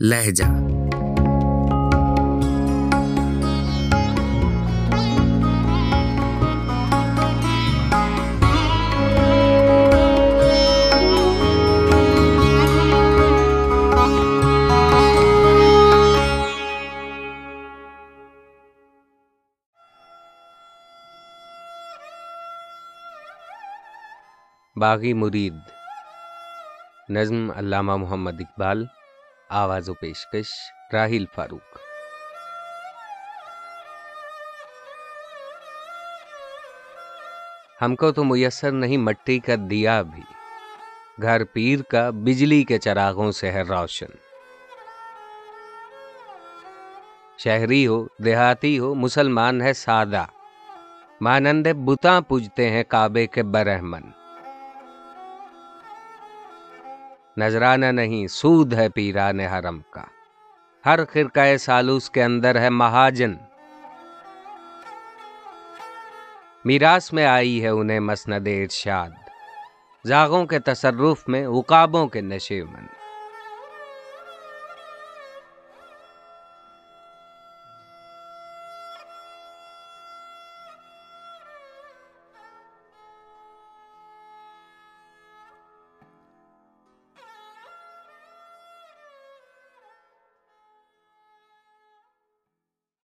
لہجہ۔ باغی مرید۔ نظم علامہ محمد اقبال۔ آواز و پیشکش راہیل فاروق۔ ہم کو تو میسر نہیں، مٹی کا دیا بھی۔ گھر پیر کا بجلی کے چراغوں سے ہے روشن۔ شہری ہو، دیہاتی ہو، مسلمان ہے سادہ۔ مانند بتاں پوجتے ہیں کعبے کے برہمن۔ نذرانہ نہیں، سود ہے پیران حرم کا۔ ہر خرقہ سالوس کے اندر ہے مہاجن۔ میراث میں آئی ہے انہیں مسند ارشاد۔ زاغوں کے تصرف میں عقابوں کے نشے من۔